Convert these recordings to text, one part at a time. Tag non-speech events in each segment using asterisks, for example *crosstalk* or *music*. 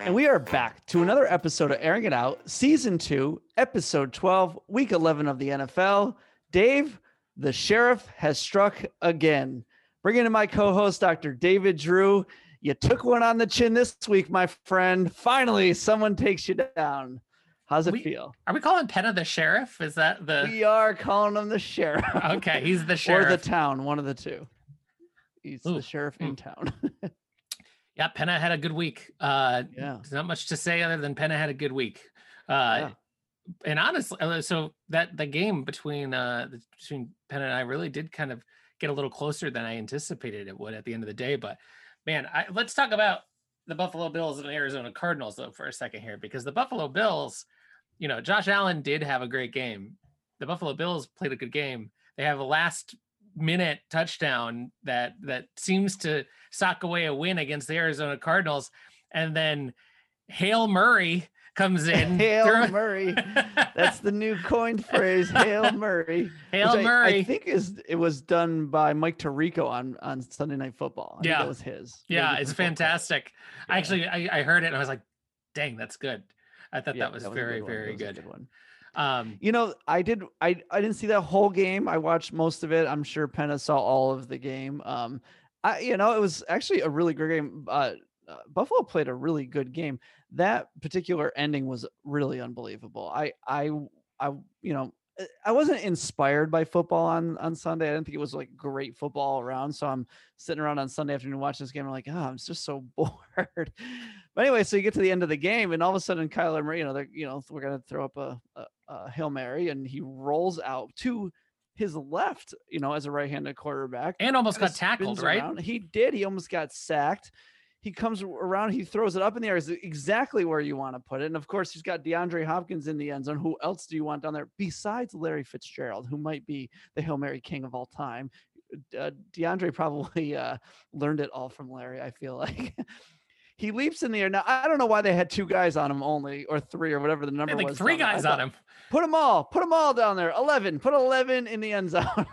And we are back to another episode of Airing It Out, Season 2, Episode 12, Week 11 of the NFL. Dave, the sheriff has struck again. Bringing in my co host, Dr. David Drew. You took one on the chin this week, my friend. Finally, someone takes you down. How's it We- feel? Are we calling Penna the sheriff? Is that the We are calling him the sheriff. okay? He's the sheriff. *laughs* or the town, one of the two. He's Ooh, the sheriff in town. *laughs* yeah, Penna had a good week. Uh, yeah. there's not much to say other than Penna had a good week. Uh, Yeah. and honestly, uh, so that the game between uh between Penna and I really did kind of get a little closer than I anticipated it would at the end of the day. But man, I, let's talk about the Buffalo Bills and Arizona Cardinals though for a second here, because the Buffalo Bills, you know, Josh Allen did have a great game. The Buffalo Bills played a good game. They have a last minute touchdown that that seems to sock away a win against the Arizona Cardinals, and then Hail Murray comes in. *laughs* Hail Murray. *laughs* That's the new coined phrase, Hail Murray. Hail which I- Murray. I, think is it was done by Mike Tirico on on Sunday Night Football. I think Yeah. that was his. Yeah, was it's the football player. fantastic. Yeah. Actually, I, I heard it and I was like, dang, that's good. I thought Yeah, that was a very, good very That was a good. one. Um, You know, I did. I I didn't see that whole game. I watched most of it. I'm sure Penna saw all of the game. Um, I you know it was actually a really great game. Uh, uh, Buffalo played a really good game. That particular ending was really unbelievable. I I I you know uh, I wasn't inspired by football on on Sunday. I didn't think it was like great football around. So I'm sitting around on Sunday afternoon watching this game. I'm like, oh, I'm just so *laughs* bored. But anyway, so you get to the end of the game, and all of a sudden, Kyler Murray, you know, they're you know we're gonna throw up a, a, a hail mary, and he rolls out to his left, you know, as a right-handed quarterback. and almost got tackled, right? around. He did. He almost got sacked. He comes around, he throws it up in the air, is exactly where you want to put it. And of course, he's got DeAndre Hopkins in the end zone. Who else do you want down there besides Larry Fitzgerald, who might be the Hail Mary king of all time? Uh, DeAndre probably *laughs* uh, learned it all from Larry, I feel like. *laughs* he leaps in the air. Now, I don't know why they had two guys on him only, or three, or whatever the They number had like was. three down there. I guys on him. Put them all. Put them all down there. 11. Put 11 in the end *laughs* zone.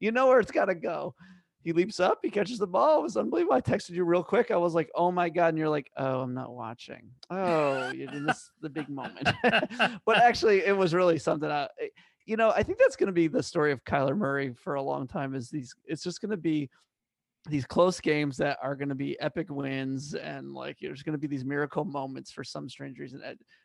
you know where it's got to go. He leaps up. He catches the ball. It was unbelievable. I texted you real quick. I was like, oh my God. And you're like, oh, I'm not watching. Oh, you missed the big moment. *laughs* but actually, it was really something. I, eh, you know, I think that's going to be the story of Kyler Murray for a long time is these, it's just going to be these close games that are going to be epic wins and like there's going to be these miracle moments for some strange reason.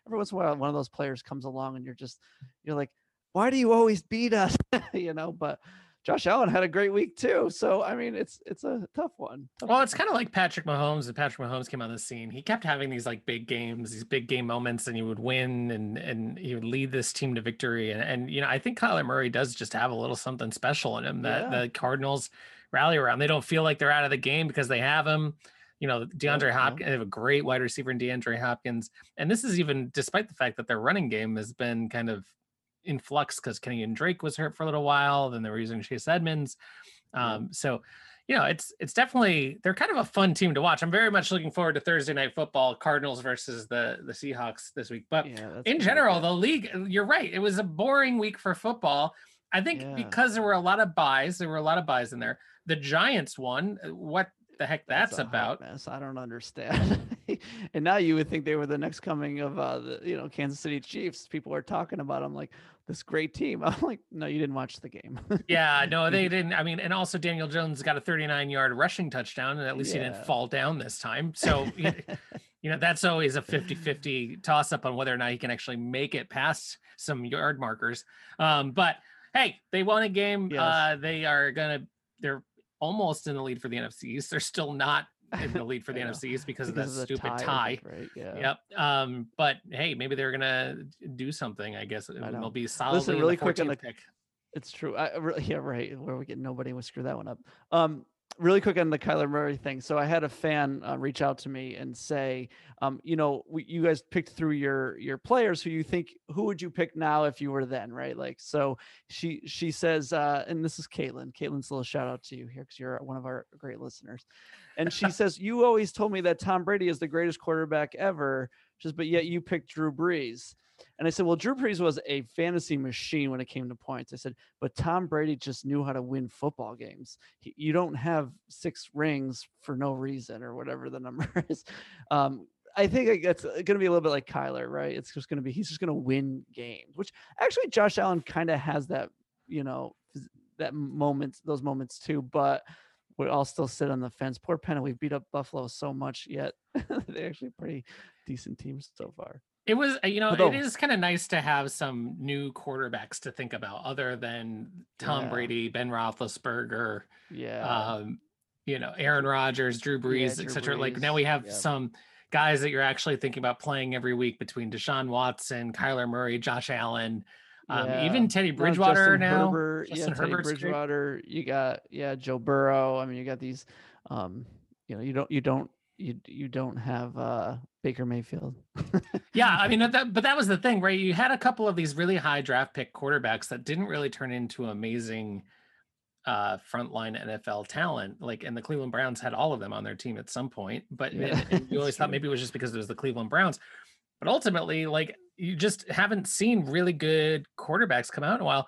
Every once in a while, one of those players comes along and you're just, you're like, why do you always beat us? *laughs* you know, but Josh Allen had a great week too. So I mean, it's it's a tough one. Tough Well, it's kind of like Patrick Mahomes. And Patrick Mahomes came on the scene. He kept having these like big games, these big game moments, and he would win and and he would lead this team to victory. And and you know, I think Kyler Murray does just have a little something special in him that Yeah. the Cardinals rally around. They don't feel like they're out of the game because they have him. You know, DeAndre. Hopkins, they have a great wide receiver in DeAndre Hopkins. And this is even despite the fact that their running game has been kind of in flux because Kenyan Drake was hurt for a little while. Then they were using Chase Edmonds. Um, so you know, it's it's definitely they're kind of a fun team to watch. I'm very much looking forward to Thursday night football, Cardinals versus the the Seahawks this week. But Yeah, in general, the league, you're right. It was a boring week for football. I think Yeah. because there were a lot of byes, there were a lot of byes in there. The Giants won. What the heck that's, hot about? mess. I don't understand. *laughs* *laughs* and now you would think they were the next coming of uh, the you know Kansas City Chiefs. People are talking about them like this great team. *laughs* I'm like, no, you didn't watch the game. Yeah, no, they *laughs* didn't. I mean, and also Daniel Jones got a 39 yard rushing touchdown, and at least he didn't fall down this time. So, you know, that's always a 50 50 toss up on whether or not he can actually make it past some yard markers. Um, but hey, they won a game. Yes. Uh, they are going to, they're almost in the lead for the NFC East. They're still not in the lead for the I know, NFC East because, because of that the stupid I tie. right? Yeah. Yep. Um, but hey, maybe they're gonna do something. I guess know. they'll be solidly in really quick on the- pick. It's true. I, I *laughs* yeah, right. Where we get nobody would screw that one up. Um, really quick on the Kyler Murray thing. So I had a fan uh, reach out to me and say, um, you know, we, you guys picked through your your players who you think who would you pick now if you were then, right? Like, so she she says, uh, and this is Caitlin. Caitlin's a little shout out to you here because you're one of our great listeners. And she says, "You always told me that Tom Brady is the greatest quarterback ever." Says, "But yet you picked Drew Brees." And I said, well, Drew Brees was a fantasy machine when it came to points. I said, but Tom Brady just knew how to win football games. He, you don't have six rings for no reason or whatever the number *laughs* is. Um, I think it's going to be a little bit like Kyler, right? It's just going to be, he's just going to win games, which actually Josh Allen kind of has that, you know, that moments, those moments too. But we all still sit on the fence. Poor Penna, we've beat up Buffalo so much yet. *laughs* They're actually pretty decent teams so far. It was, uh, you know, Although, it is kind of nice to have some new quarterbacks to think about other than Tom yeah. Brady, Ben Roethlisberger, yeah, um, you know, Aaron Rodgers, Drew Brees, yeah, etc. Like now we have some guys that you're actually thinking about playing every week between Deshaun Watson, Kyler Murray, Josh Allen, um, yeah. even Teddy Bridgewater no, now. Herbert, Justin yeah, Teddy Bridgewater. Great. You got yeah, Joe Burrow. I mean, you got these. Um, you know, you don't you don't you you don't have uh Baker Mayfield. *laughs* yeah, I mean that, but that was the thing, right? You had a couple of these really high draft pick quarterbacks that didn't really turn into amazing uh frontline NFL talent. Like and the Cleveland Browns had all of them on their team at some point, but yeah, you *laughs* always thought maybe it was just because it was the Cleveland Browns. But ultimately, like you just haven't seen really good quarterbacks come out in a while.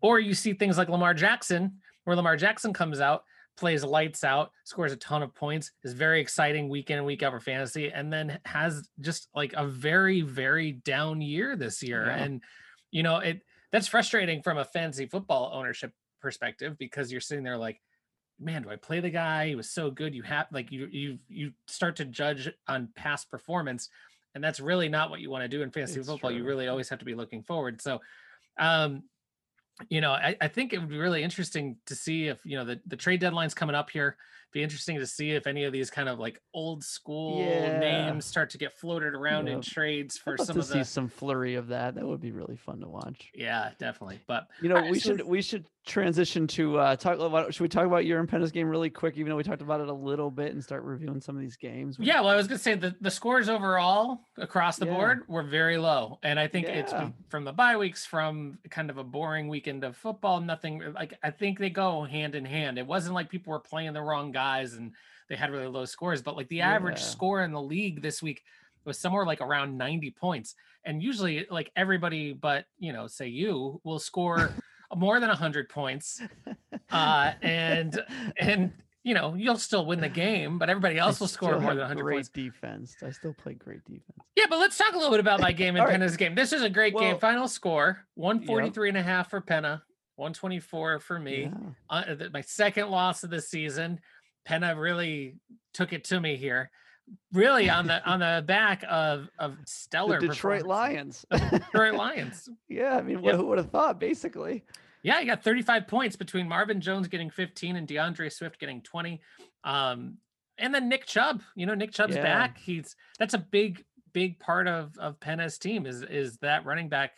Or you see things like Lamar Jackson, where Lamar Jackson comes out plays lights out, scores a ton of points, is very exciting week in and week out for fantasy, and then has just like a very, very down year this year. Yeah. And you know, it that's frustrating from a fantasy football ownership perspective because you're sitting there like, man, do I play the guy? He was so good. You have like you you you start to judge on past performance, and that's really not what you want to do in fantasy it's football. True. You really always have to be looking forward. So um you know, I, I, think it would be really interesting to see if, you know, the, the trade deadline's coming up here. Be interesting to see if any of these kind of like old school yeah. names start to get floated around in trades for some of the see some flurry of that. That would be really fun to watch. Yeah, definitely. But you know, right, we so should we should transition to uh talk about should we talk about your and Penna's game really quick, even though we talked about it a little bit and start reviewing some of these games? Yeah, well, I was gonna say the, the scores overall across the yeah. board were very low. And I think yeah. it's from the bye weeks, from kind of a boring weekend of football, nothing like I think they go hand in hand. It wasn't like people were playing the wrong guys and they had really low scores, but like the average yeah. score in the league this week was somewhere like around 90 points. And usually like everybody but you know, say you will score *laughs* more than 100 points uh and and you know you'll still win the game but everybody else will score more than 100 great points defense i still play great defense yeah but let's talk a little bit about my *laughs* game and penna's right. game this is a great well, game final score 143 yep. and a half for penna 124 for me yeah. uh, my second loss of the season penna really took it to me here really *laughs* on the on the back of of stellar the Detroit Lions. *laughs* Detroit Lions. Yeah, I mean, yep. who would have thought? Basically, yeah, he got 35 points between Marvin Jones getting 15 and DeAndre Swift getting 20. Um, and then Nick Chubb, you know, Nick Chubb's yeah. back. He's that's a big, big part of of Penna's team is is that running back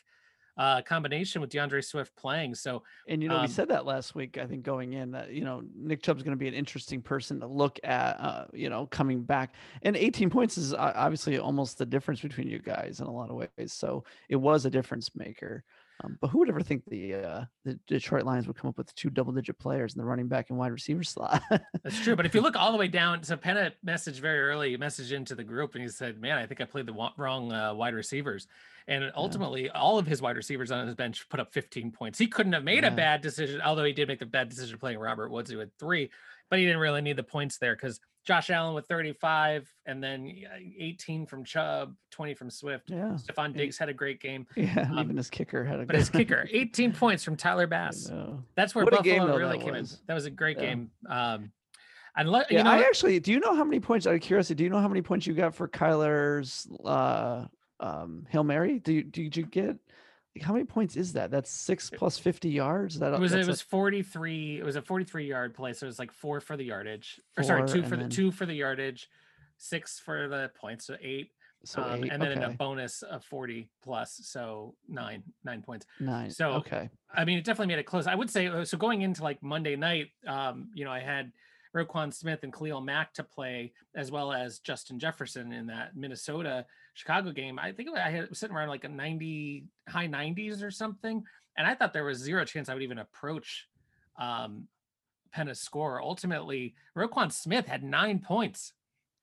uh, combination with DeAndre Swift playing. So, and you know, um, we said that last week. I think going in that you know Nick Chubb's going to be an interesting person to look at. Uh, you know, coming back and 18 points is obviously almost the difference between you guys in a lot of ways. So it was a difference maker. Um, but who would ever think the uh, the Detroit Lions would come up with two double digit players in the running back and wide receiver *laughs* slot? That's true. But if you look all the way down, so Penna messaged very early, messaged into the group and he said, "Man, I think I played the wrong uh, wide receivers." And ultimately, yeah. all of his wide receivers on his bench put up 15 points. He couldn't have made yeah. a bad decision, although he did make the bad decision playing Robert Woods, who had three, but he didn't really need the points there because Josh Allen with 35, and then 18 from Chubb, 20 from Swift. Yeah. Stefon Diggs had a great game. Yeah. Um, even his kicker had a But his kicker, *laughs* 18 points from Tyler Bass. That's where what Buffalo game, though, really came was. in. That was a great yeah. game. Um, and lo- yeah, you know, I actually do you know how many points out of curiosity, do you know how many points you got for Kyler's uh um Hail Mary? Do you did you get how many points is that? That's six plus 50 yards. That it was it was like, 43. It was a 43 yard play. So it was like four for the yardage. Or sorry, two for the then, two for the yardage, six for the points. So eight. So um, eight, and then okay. a bonus of 40 plus. So nine, nine points. Nine. So okay. I mean, it definitely made it close. I would say uh, so going into like Monday night, um, you know, I had Roquan Smith and Khalil Mack to play, as well as Justin Jefferson in that Minnesota Chicago game. I think I had sitting around like a 90 high 90s or something. And I thought there was zero chance I would even approach um, Penna's score. Ultimately, Roquan Smith had nine points.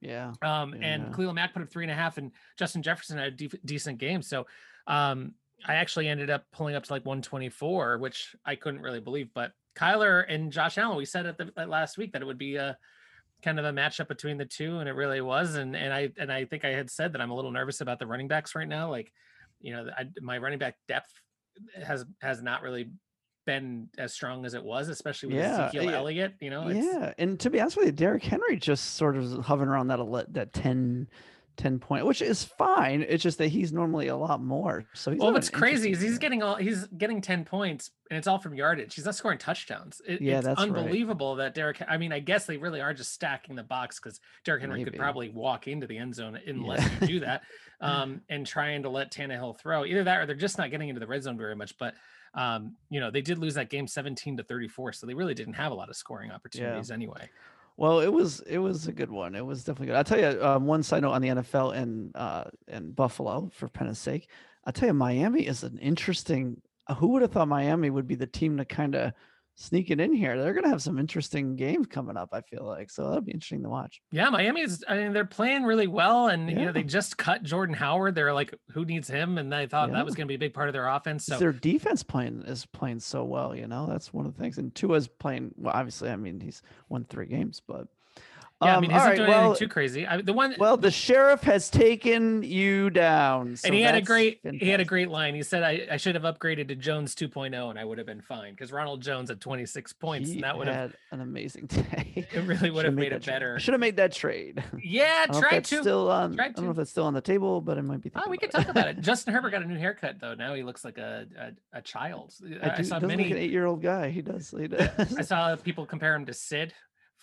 Yeah. Um, Yeah. and Cleveland Mack put up three and a half, and Justin Jefferson had a decent game. So, um, I actually ended up pulling up to like 124, which I couldn't really believe. But Kyler and Josh Allen, we said at the at last week that it would be a kind of a matchup between the two, and it really was. And and I and I think I had said that I'm a little nervous about the running backs right now. Like, you know, I, my running back depth has has not really been as strong as it was, especially with Yeah, Ezekiel yeah. Elliott. You know, yeah. And to be honest with you, Derrick Henry just sort of hovering around that that 10, 10 point, which is fine. It's just that he's normally a lot more. So he's well, what's crazy is he's getting all he's getting 10 points and it's all from yardage. He's not scoring touchdowns. It- Yeah, it's that's right. unbelievable that Derrick. I mean, I guess they really are just stacking the box because Derrick Henry could probably walk into the end zone unless Yeah. you do that. *laughs* Um, and trying to let Tannehill throw either that or they're just not getting into the red zone very much. But um, you know, they did lose that game 17 to 34, so they really didn't have a lot of scoring opportunities anyway. Well, it was it was a good one. It was definitely good. I'll tell you um, one side note on the NFL and uh and Buffalo for Penna's sake. I'll tell you, Miami is an interesting. Who would have thought Miami would be the team to kind of sneak it in here? They're gonna have some interesting games coming up. I feel like so that'll be interesting to watch. Yeah, Miami is. I mean, they're playing really well, and you know they just cut Jordan Howard. They're like, who needs him? And I thought Yeah. that was going to be a big part of their offense. So Their defense playing is playing so well. You know that's one of the things. And Tua's playing well. Obviously, I mean he's won three games, but yeah, I um, mean, not right, doing well, anything too crazy. I, the one, well, the sheriff has taken you down, so and he had a great, he had a great line. He said, "I, I should have upgraded to Jones 2.0, and I would have been fine because Ronald Jones had 26 points, He and that would have, had an amazing day. *laughs* it really *laughs* would have made it that trade. better." Should have made that trade. *laughs* Yeah, I don't know if try to. Still on. I don't know if it's still on the table, but it might be. Oh, we could talk about it. Justin Herbert got a new haircut though. Now he looks like a a, a child. I, I, saw many. like an eight-year-old guy. He does. He does. I saw people compare him to Sid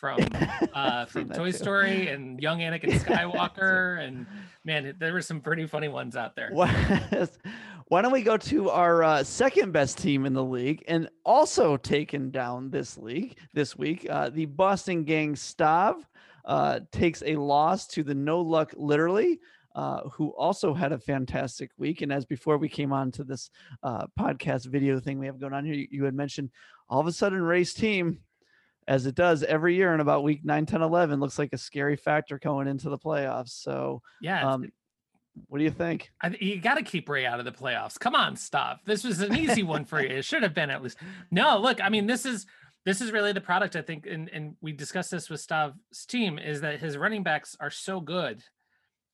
from uh, *laughs* from Toy too. Story and young Anakin *laughs* Skywalker, and man, there were some pretty funny ones out there. *laughs* Why, don't we go to our uh, second best team in the league and also taken down this league this week? Uh, the Boston Gang Stav uh, takes a loss to the No Luck Literally. Uh, who also had a fantastic week. And as before we came on to this uh, podcast video thing we have going on here, you, you had mentioned all of a sudden Ray's team, as it does every year in about week 9, 10, 11, looks like a scary factor going into the playoffs. So, Yeah, um, what do you think? I, you got to keep Ray out of the playoffs. Come on, stop. This was an easy one for you. It should have been at least. *laughs* No, look, I mean, this is this is really the product. I think, and and we discussed this with Stav's team is that his running backs are so good,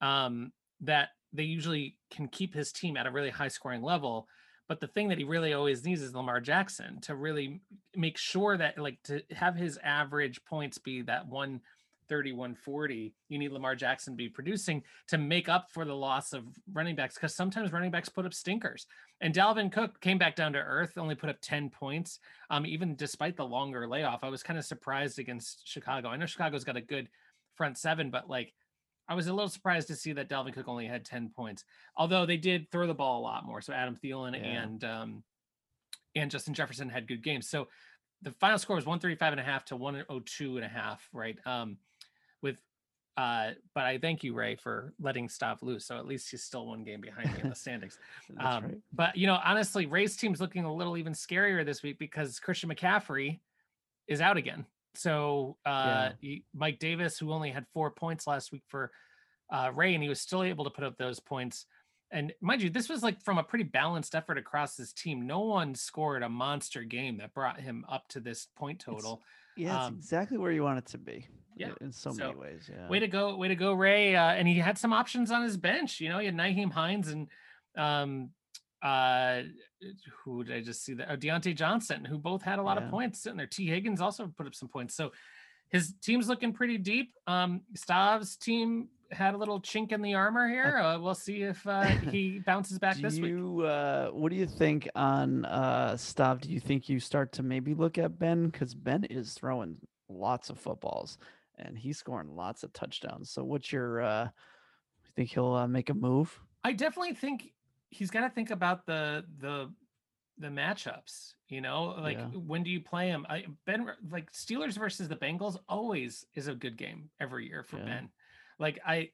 um, that they usually can keep his team at a really high scoring level. But the thing that he really always needs is Lamar Jackson to really make sure that like to have his average points be that 130, 140. You need Lamar Jackson to be producing to make up for the loss of running backs because sometimes running backs put up stinkers. And Dalvin Cook came back down to earth, only put up 10 points. Um, even despite the longer layoff, I was kind of surprised against Chicago. I know Chicago's got a good front seven, but like I was a little surprised to see that Dalvin Cook only had 10 points, although they did throw the ball a lot more. So Adam Thielen Yeah. and um, and Justin Jefferson had good games. So the final score was 135 and a half to 102 and a half, right? Um, with uh, but I thank you, Ray, for letting Stav loose. So at least he's still one game behind me in the *laughs* standings. Um, right. But you know, honestly, Ray's team's looking a little even scarier this week because Christian McCaffrey is out again. So uh, he- Mike Davis, who only had four points last week for uh, Ray, and he was still able to put up those points. And mind you, this was like from a pretty balanced effort across his team. No one scored a monster game that brought him up to this point total. Yeah, it's um, exactly where you want it to be. yeah, in so, so, many ways. Yeah. Way to go, way to go, Ray. Uh, and he had some options on his bench. You know, he had Nyheim Hines and um, uh, who did I just see that? Oh, Diontae Johnson, who both had a lot Yeah. of points sitting there. Tee Higgins also put up some points. So his team's looking pretty deep. Um, Stav's team had a little chink in the armor here. Uh, we'll see if uh, *laughs* he bounces back this week. you, uh, what do you think on uh, Stav? Do you think you start to maybe look at Ben because Ben is throwing lots of footballs and he's scoring lots of touchdowns. So what's your? Uh, you think he'll uh, make a move? I definitely think he's got to think about the the the matchups. You know, like Yeah. when do you play him? I Ben like Steelers versus the Bengals always is a good game every year for Yeah. Ben. Like I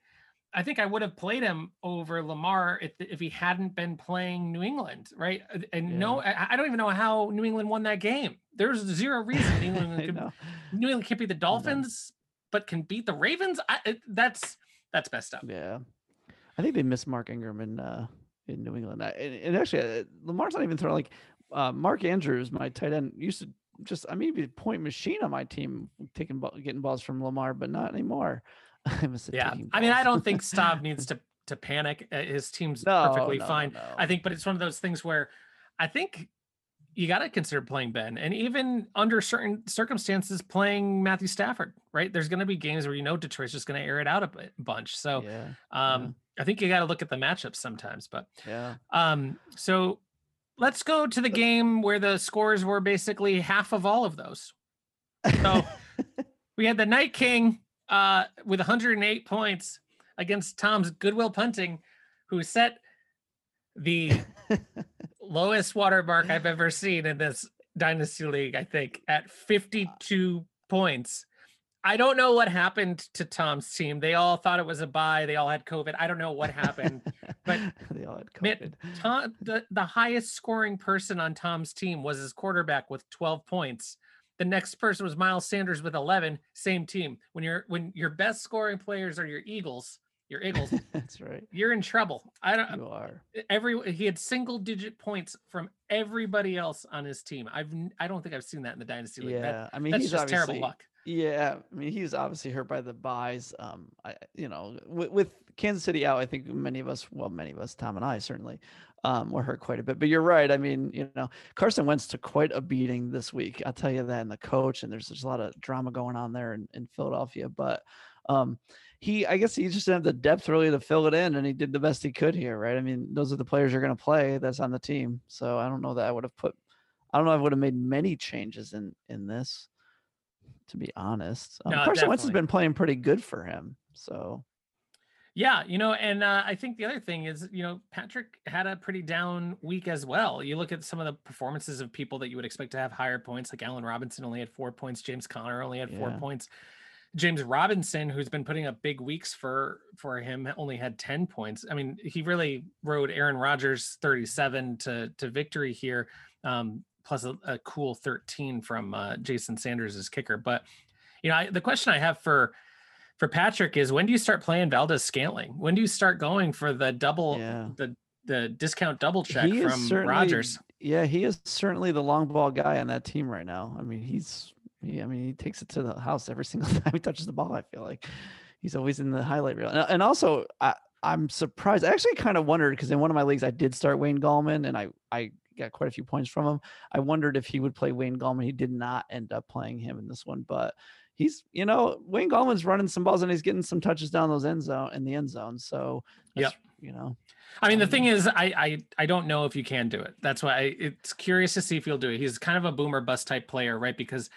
I think I would have played him over Lamar if, if he hadn't been playing New England, right? Uh, And no, I, I don't even know how New England won that game. There's zero *laughs* reason New England could. New England can't beat the Dolphins, but can beat the Ravens. I, that's that's messed up. Yeah, I think they miss Mark Ingram in uh, in New England. I, and, and actually, uh, Lamar's not even throwing like uh, Mark Andrews, my tight end, used to just I mean, be a point machine on my team, taking ball, getting balls from Lamar, but not anymore. *laughs* I Yeah, I mean, I don't think *laughs* Stav needs to to panic. Uh, His team's No, perfectly no, fine. no. I think, but it's one of those things where I think you got to consider playing Ben, and even under certain circumstances, playing Matthew Stafford. Right? There's going to be games where you know Detroit's just going to air it out a bu- bunch. So, yeah, um, I think you got to look at the matchups sometimes. But yeah. um, so let's go to the game where the scores were basically half of all of those. So *laughs* we had the Night King uh, with 108 points against Tom's Goodwill Punting, who set the *laughs* lowest watermark I've *laughs* ever seen in this Dynasty League, I think, at 52 points. I don't know what happened to Tom's team. They all thought it was a bye. They all had COVID. I don't know what happened. but *laughs* they all had COVID. Tom, the, the highest scoring person on Tom's team was his quarterback with 12 points. The next person was Miles Sanders with 11, same team. When you're when your best scoring players are your Eagles, your Eagles, *laughs* That's right. you're in trouble. I don't You are. every he had single digit points from everybody else on his team. I've I don't think I've seen that in the dynasty league. That- Yeah, I mean, that's he's just terrible luck. Yeah, I mean, he's obviously hurt by the byes. Um, I, you know, with, with Kansas City out, I think many of us, well, many of us, Tom and I certainly, um, were hurt quite a bit. But you're right. I mean, you know, Carson Wentz took quite a beating this week. I'll tell you that. And the coach, and there's just a lot of drama going on there in, in Philadelphia. But um, he, I guess, he just didn't have the depth really to fill it in, and he did the best he could here, right? I mean, those are the players you're going to play. That's on the team. So I don't know that I would have put. I don't know I would have made many changes in in this to be honest. Um, No, Carson Wentz has been playing pretty good for him. So Yeah, you know, and uh, I think the other thing is, you know, Patrick had a pretty down week as well. You look at some of the performances of people that you would expect to have higher points, like Allen Robinson only had four points, James Conner only had four Yeah. points. James Robinson, who's been putting up big weeks for for him, only had 10 points. I mean, he really rode Aaron Rodgers 37 to to victory here, um, plus a, a cool 13 from uh, Jason Sanders as kicker. But you know, I, the question I have for for Patrick is when do you start playing Valdes Scantling? When do you start going for the double Yeah. the the discount double check he from Rodgers? Yeah, he is certainly the long ball guy on that team right now. I mean, he's he, I mean, he takes it to the house every *laughs* single time he touches the ball. I feel like he's always in the highlight reel. And, and also, I, I'm surprised. I actually kind of wondered because in one of my leagues I did start Wayne Gallman, and I I got quite a few points from him. I wondered if he would play Wayne Gallman. He did not end up playing him in this one, but he's you know Wayne Gallman's running some balls and he's getting some touches down those end zone in the end zone. So yeah, you know I mean, the thing Um, is, I, I I don't know if you can do it. That's why I, it's curious to see if you'll do it. He's kind of a boomer bust type player, right? Because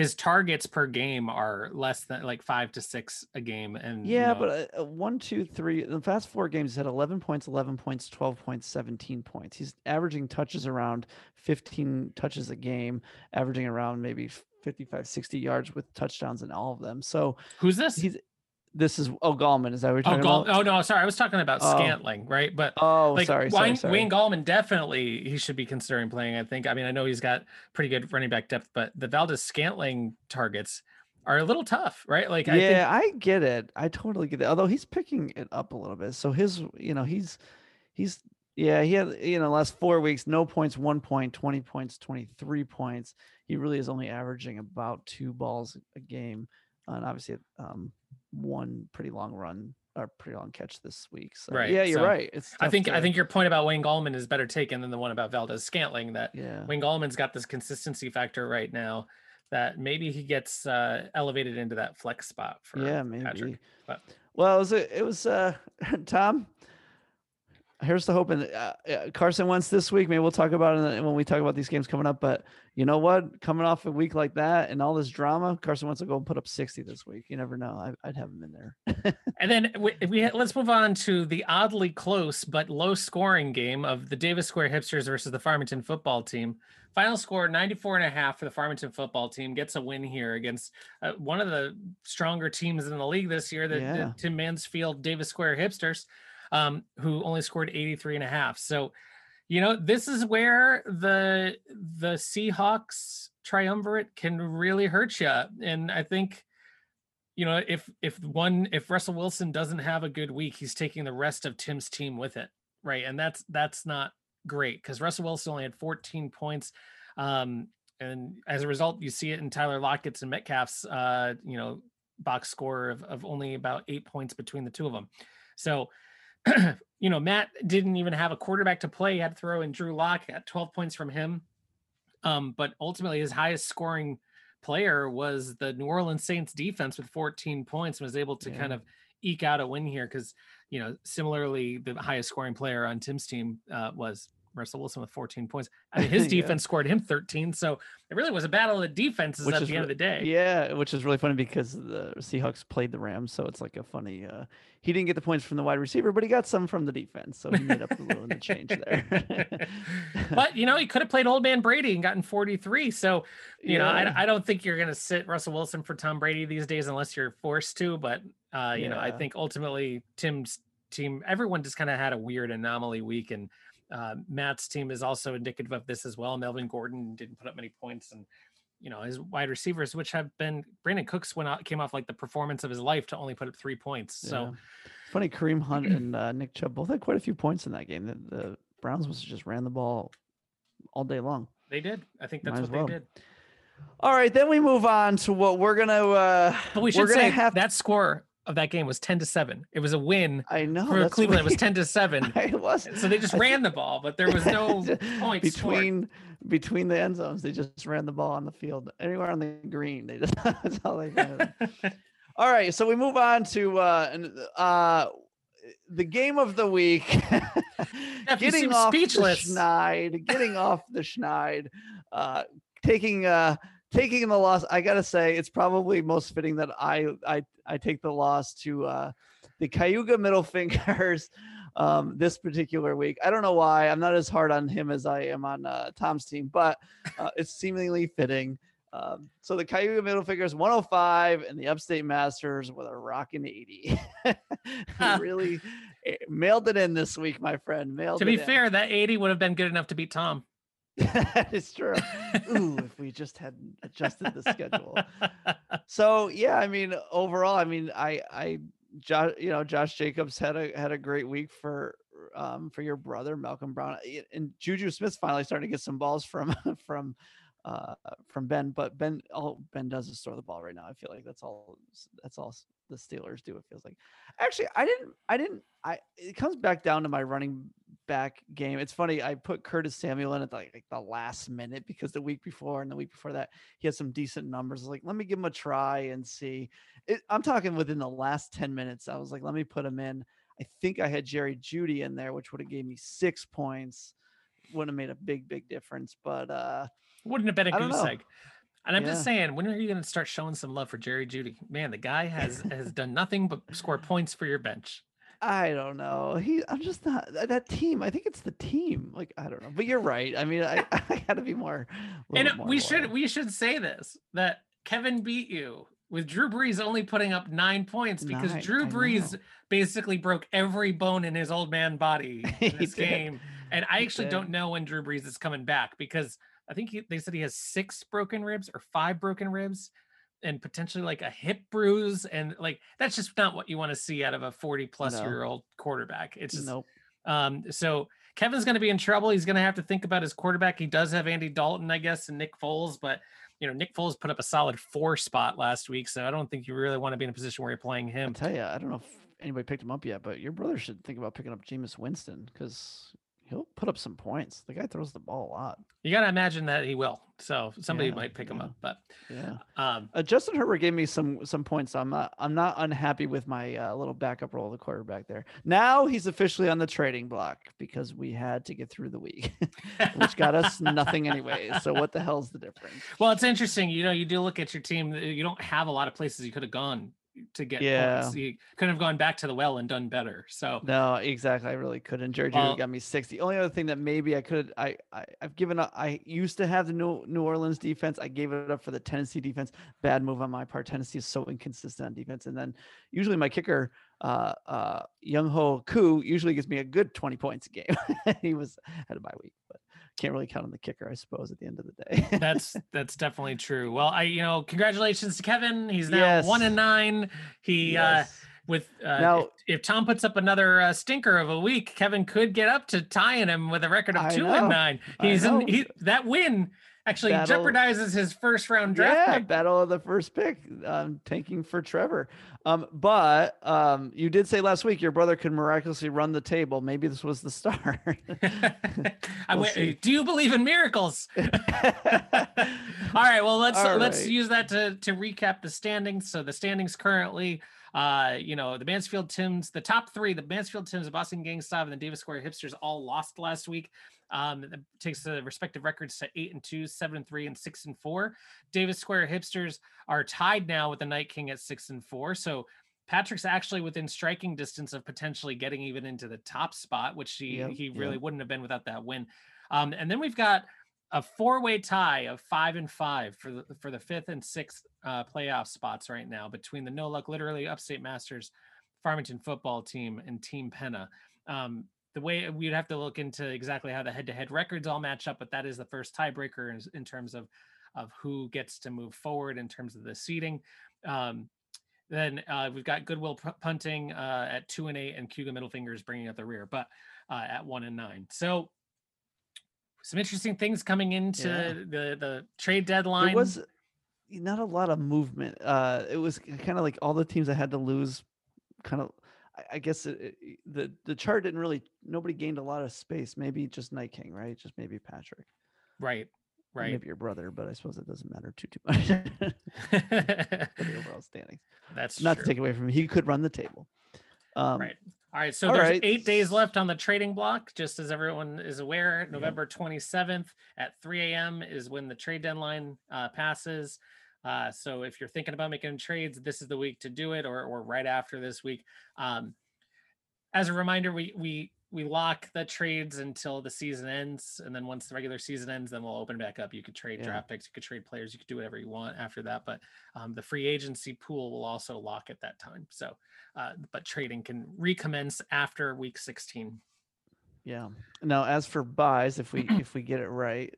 his targets per game are less than like five to six a game, and you Yeah, know, but uh, uh, one, two, three. The past four games, he's had 11 points, 11 points, 12 points, 17 points. He's averaging touches around 15 touches a game, averaging around maybe 55, 60 yards with touchdowns in all of them. So who's this? he's. This is oh Gallman. Is that what you're oh, talking Gall- about? oh no, sorry, I was talking about Oh. Scantling, right? But Oh, like sorry, Wayne, sorry. Wayne Gallman definitely he should be considering playing. I think. I mean, I know he's got pretty good running back depth, but the Valdes Scantling targets are a little tough, right? Like I think yeah, I get it. I totally get it. Although he's picking it up a little bit. So his, you know, he's he's yeah, he had you know last four weeks, no points, one point, 20 points, 23 points. He really is only averaging about two balls a game. And obviously um one pretty long run or pretty long catch this week. So Right, yeah, you're so right. It's I think I think your point about Wayne Gallman is better taken than the one about Valdes Scantling. That yeah. Wayne Gallman's got this consistency factor right now that maybe he gets uh, elevated into that flex spot for yeah, maybe. Patrick. but- Well, it was a, it was uh *laughs* Tom. Here's the hope. And uh, uh, Carson Wentz this week. Maybe we'll talk about it when we talk about these games coming up. But you know what? Coming off a week like that and all this drama, Carson Wentz will go and put up 60 this week. You never know. I, would have him in there. *laughs* and then we, we let's move on to the oddly close but low scoring game of the Davis Square Hipsters versus the Farmington football team. Final score 94 and a half for the Farmington football team gets a win here against uh, one of the stronger teams in the league this year, the, yeah. the Tim Mansfield Davis Square Hipsters um, who only scored 83 and a half. So, you know, this is where the the Seahawks triumvirate can really hurt you. And I think, you know, if if one if Russell Wilson doesn't have a good week, he's taking the rest of Tim's team with it, right? And that's that's not great because Russell Wilson only had 14 points. Um, and as a result, you see it in Tyler Lockett's and Metcalf's, uh, you know, box score of, of only about eight points between the two of them. So *clears throat* you know, Matt didn't even have a quarterback to play. He had to throw in Drew Lock at 12 points from him. Um, but ultimately, his highest scoring player was the New Orleans Saints defense with 14 points and was able to yeah. kind of eke out a win here because, you know, similarly, the highest scoring player on Tim's team uh, was Russell Wilson with 14 points. I mean, his *laughs* defense yeah. scored him 13. So it really was a battle of the defenses which at the end of the day. Yeah, which is really funny because the Seahawks played the Rams. So it's like a funny, uh, he didn't get the points from the wide receiver, but he got some from the defense. So he made up a little in the change there. *laughs* but, you know, he could have played old man Brady and gotten 43. So, you yeah. know, I, I don't think you're going to sit Russell Wilson for Tom Brady these days unless you're forced to. But, uh, you yeah. know, I think ultimately Tim's team, everyone just kind of had a weird anomaly week. And, uh, Matt's team is also indicative of this as well. Melvin Gordon didn't put up many points, and you know his wide receivers, which have been Brandin Cooks went out came off like the performance of his life to only put up three points. So yeah. funny, Kareem Hunt *clears throat* and uh, Nick Chubb both had quite a few points in that game. The, the Browns was just ran the ball all day long. They did. I think that's what well. they did. All right, then we move on to what we're gonna. uh But we should say have... that score of that game was 10 to 7. It was a win. I know. For Cleveland, it was 10 to *laughs* 7. I was. So they just ran the ball, but there was no *laughs* points between scored. between the end zones. They just ran the ball on the field. Anywhere on the green. They just *laughs* that's all they did. all right, so we move on to uh uh the game of the week. getting off speechless. the schneid, getting off the schneid, uh taking uh taking the loss, I gotta say it's probably most fitting that I I I take the loss to uh, the Cayuga Middle *laughs* Fingers um, this particular week. I don't know why. I'm not as hard on him as I am on uh, Tom's team, but uh, *laughs* it's seemingly fitting. Um, so the Cayuga Middle Fingers 105 and the Upstate Masters with a rocking 80. *laughs* really eh, mailed it in this week, my friend. Mailed to be fair, that 80 would have been good enough to beat Tom. *laughs* that is true. Ooh, if we just had adjusted the schedule. So yeah, I mean, overall, I mean, I, I, Josh, you know, Josh Jacobs had a had a great week for um for your brother Malcolm Brown and Juju Smith's finally starting to get some balls from *laughs* from uh from Ben, but Ben all Ben does is throw the ball right now. I feel like that's all that's all the Steelers do. It feels like. Actually, I didn't. I didn't. I. It comes back down to my running back game. It's funny. I put Curtis Samuel in at the, like the last minute because the week before and the week before that he had some decent numbers. like, let me give him a try and see. It, I'm talking within the last ten minutes. I was like, let me put him in. I think I had Jerry Jeudy in there, which would have gave me six points. Wouldn't have made a big, big difference, but uh wouldn't have been a goose egg. And I'm yeah. just saying, when are you going to start showing some love for Jerry Jeudy? Man, the guy has has *laughs* done nothing but score points for your bench. I don't know. He, I'm just not uh, that team. I think it's the team. Like I don't know, but you're right. I mean, I, *laughs* I got to be more. And more we loyal. should we should say this that Kevin beat you with Drew Brees only putting up nine points because nine, Drew Brees basically broke every bone in his old man body *laughs* in this game. And I actually don't know when Drew Brees is coming back because I think he, they said he has six broken ribs or five broken ribs and potentially like a hip bruise. And like, that's just not what you want to see out of a 40 plus no. year old quarterback. It's just, nope. um, so Kevin's going to be in trouble. He's going to have to think about his quarterback. He does have Andy Dalton, I guess, and Nick Foles, but you know, Nick Foles put up a solid four spot last week. So I don't think you really want to be in a position where you're playing him. I'll tell you, I don't know if anybody picked him up yet, but your brother should think about picking up Jameis Winston because he'll put up some points. The guy throws the ball a lot. You got to imagine that he will. So somebody Yeah, might pick him up. But Yeah. um, Uh, Justin Herbert gave me some some points. I'm not I'm not unhappy with my uh, little backup role of the quarterback there. Now he's officially on the trading block because we had to get through the week, *laughs* which got us nothing anyway. So what the hell's the difference? well, it's interesting. You know, you do look at your team. You don't have a lot of places you could have gone to get Yeah. points. You couldn't have gone back to the well and done better. So No, exactly. I really couldn't. Jerry Jeudy Well- got me six. The only other thing that maybe I could, I, I, I've given up. I used to have the New New Orleans defense. I gave it up for the Tennessee defense. Bad move on my part. Tennessee is so inconsistent on defense. And then usually my kicker, uh, uh, Younghoe Koo, usually gives me a good twenty points a game. *laughs* he was had a bye week, but can't really count on the kicker, I suppose, at the end of the day. *laughs* that's that's definitely true. Well, I you know, congratulations to Kevin. He's now one Yes. and nine. He uh with uh, Now- if, if Tom puts up another uh, stinker of a week, Kevin could get up to tying him with a record of I two know, and nine. He's in he, that win actually That'll- jeopardizes his first round draft yeah, pick. battle of the first pick. Um, tanking for Trevor. Um, but um, you did say last week your brother could miraculously run the table. Maybe this was the start. *laughs* I We'll went, do you believe in miracles? *laughs* *laughs* All right, well let's All let's use that to to recap the standings. So the standings currently, uh, you know, the Mansfield Tims, the top three, the Mansfield Tims, the Boston Gangstav, and the Davis Square Hipsters all lost last week. Um, that takes the respective records to eight and two, seven and three, and six and four. Davis Square Hipsters are tied now with the Night King at six and four. So Patrick's actually within striking distance of potentially getting even into the top spot, which he Yep, he yep. really wouldn't have been without that win. Um, and then we've got a four-way tie of five and five for the for the fifth and sixth uh, playoff spots right now between the No Luck, literally Upstate Masters, Farmington football team, and Team Penna. Um, the way we'd have to look into exactly how the head-to-head records all match up, but that is the first tiebreaker in, in terms of of who gets to move forward in terms of the seating. Um, then uh, we've got Goodwill Pu- Punting uh, at two and eight, and Cayuga Middle Fingers bringing up the rear, but uh, at one and nine. So some interesting things coming into Yeah. the the trade deadline. There was not a lot of movement. Uh, it was kind of like all the teams that had to lose. Kind of, I, guess it, it- the the chart didn't really. Nobody gained a lot of space. Maybe just Night King, right? Just maybe Patrick, right, right. Maybe your brother, but I suppose it doesn't matter too too much *laughs* the *laughs* overall standings. That's Not true. to take away from him, he could run the table. Um, right. All right. So all there's right. eight days left on the trading block. Just as everyone is aware, November 27th at 3 a.m. is when the trade deadline uh, passes. Uh, so if you're thinking about making trades, this is the week to do it, or or right after this week. Um, as a reminder, we we we lock the trades until the season ends, and then once the regular season ends, then we'll open back up. You could trade Yeah. draft picks, you could trade players, you could do whatever you want after that. But um, the free agency pool will also lock at that time. So, uh, but trading can recommence after week 16. Yeah. Now, as for byes, if we if we get it right,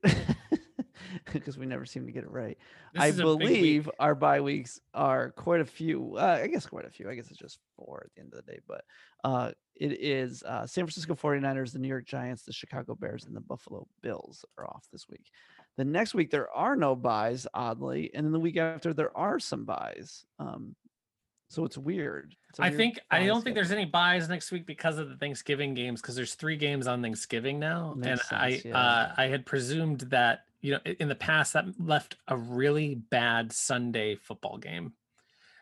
*laughs* because we never seem to get it right, This I is a big week. believe our bye weeks are quite a few. Uh, I guess quite a few. I guess it's just four at the end of the day, but uh, it is uh, San Francisco 49ers, the New York Giants, the Chicago Bears, and the Buffalo Bills are off this week. The next week there are no byes, oddly, and then the week after there are some byes. Um, so it's weird. It's I weird think I don't think there's any byes next week because of the Thanksgiving games because there's three games on Thanksgiving now, and Makes I yeah. uh, I had presumed that you know in the past that left a really bad Sunday football game.